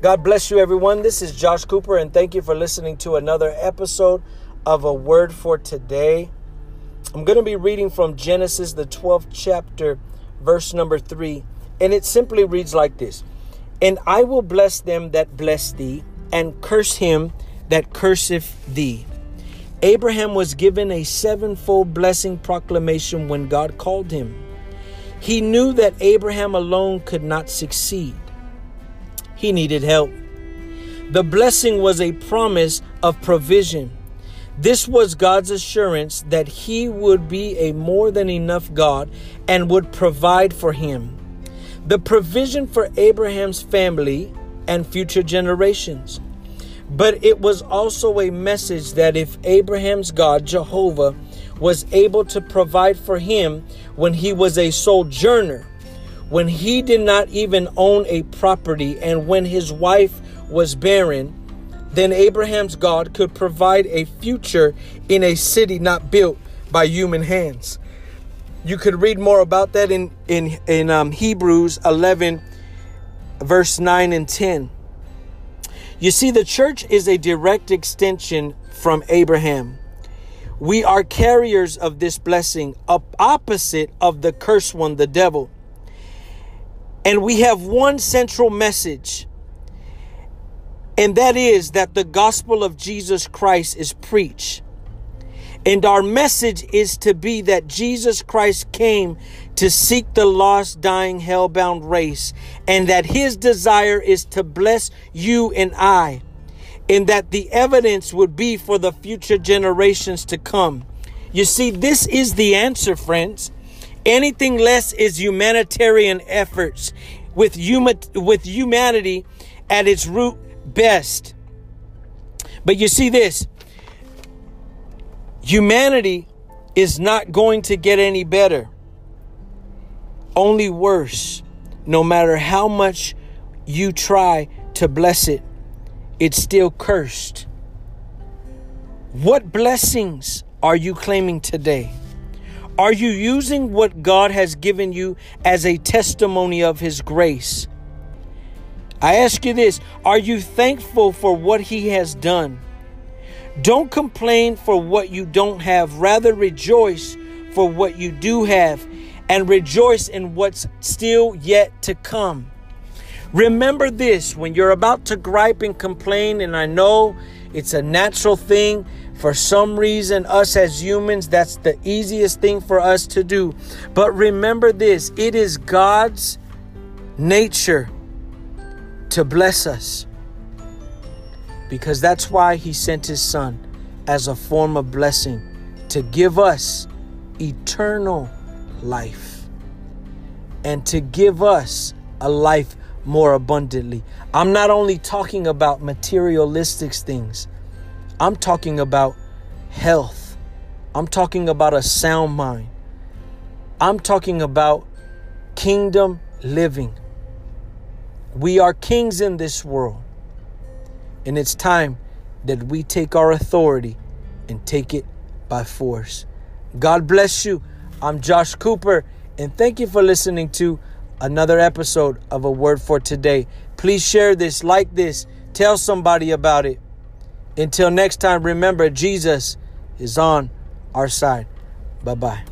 God bless you, everyone. This is Josh Cooper, and thank you for listening to another episode of A Word for Today. I'm going to be reading from Genesis, the 12th chapter, verse number 3, and it simply reads like this And I will bless them that bless thee, and curse him that curseth thee. Abraham was given a sevenfold blessing proclamation when God called him. He knew that Abraham alone could not succeed. He needed help. The blessing was a promise of provision. This was God's assurance that He would be a more than enough God and would provide for him. The provision for Abraham's family and future generations. But it was also a message that if Abraham's God, Jehovah, was able to provide for him when he was a sojourner, when he did not even own a property and when his wife was barren, then Abraham's God could provide a future in a city not built by human hands. You could read more about that in in in um, Hebrews 11, verse 9 and 10. You see, the church is a direct extension from Abraham. We are carriers of this blessing, opposite of the cursed one, the devil. And we have one central message, and that is that the gospel of Jesus Christ is preached. And our message is to be that Jesus Christ came to seek the lost, dying, hell-bound race, and that his desire is to bless you and I, and that the evidence would be for the future generations to come. You see, this is the answer, friends. Anything less is humanitarian efforts with, huma- with humanity at its root best. But you see this humanity is not going to get any better, only worse. No matter how much you try to bless it, it's still cursed. What blessings are you claiming today? Are you using what God has given you as a testimony of His grace? I ask you this Are you thankful for what He has done? Don't complain for what you don't have, rather, rejoice for what you do have and rejoice in what's still yet to come. Remember this when you're about to gripe and complain, and I know it's a natural thing for some reason, us as humans, that's the easiest thing for us to do. But remember this it is God's nature to bless us. Because that's why He sent His Son as a form of blessing to give us eternal life and to give us a life more abundantly. I'm not only talking about materialistic things. I'm talking about health. I'm talking about a sound mind. I'm talking about kingdom living. We are kings in this world. And it's time that we take our authority and take it by force. God bless you. I'm Josh Cooper, and thank you for listening to another episode of A Word for Today. Please share this, like this, tell somebody about it. Until next time, remember Jesus is on our side. Bye bye.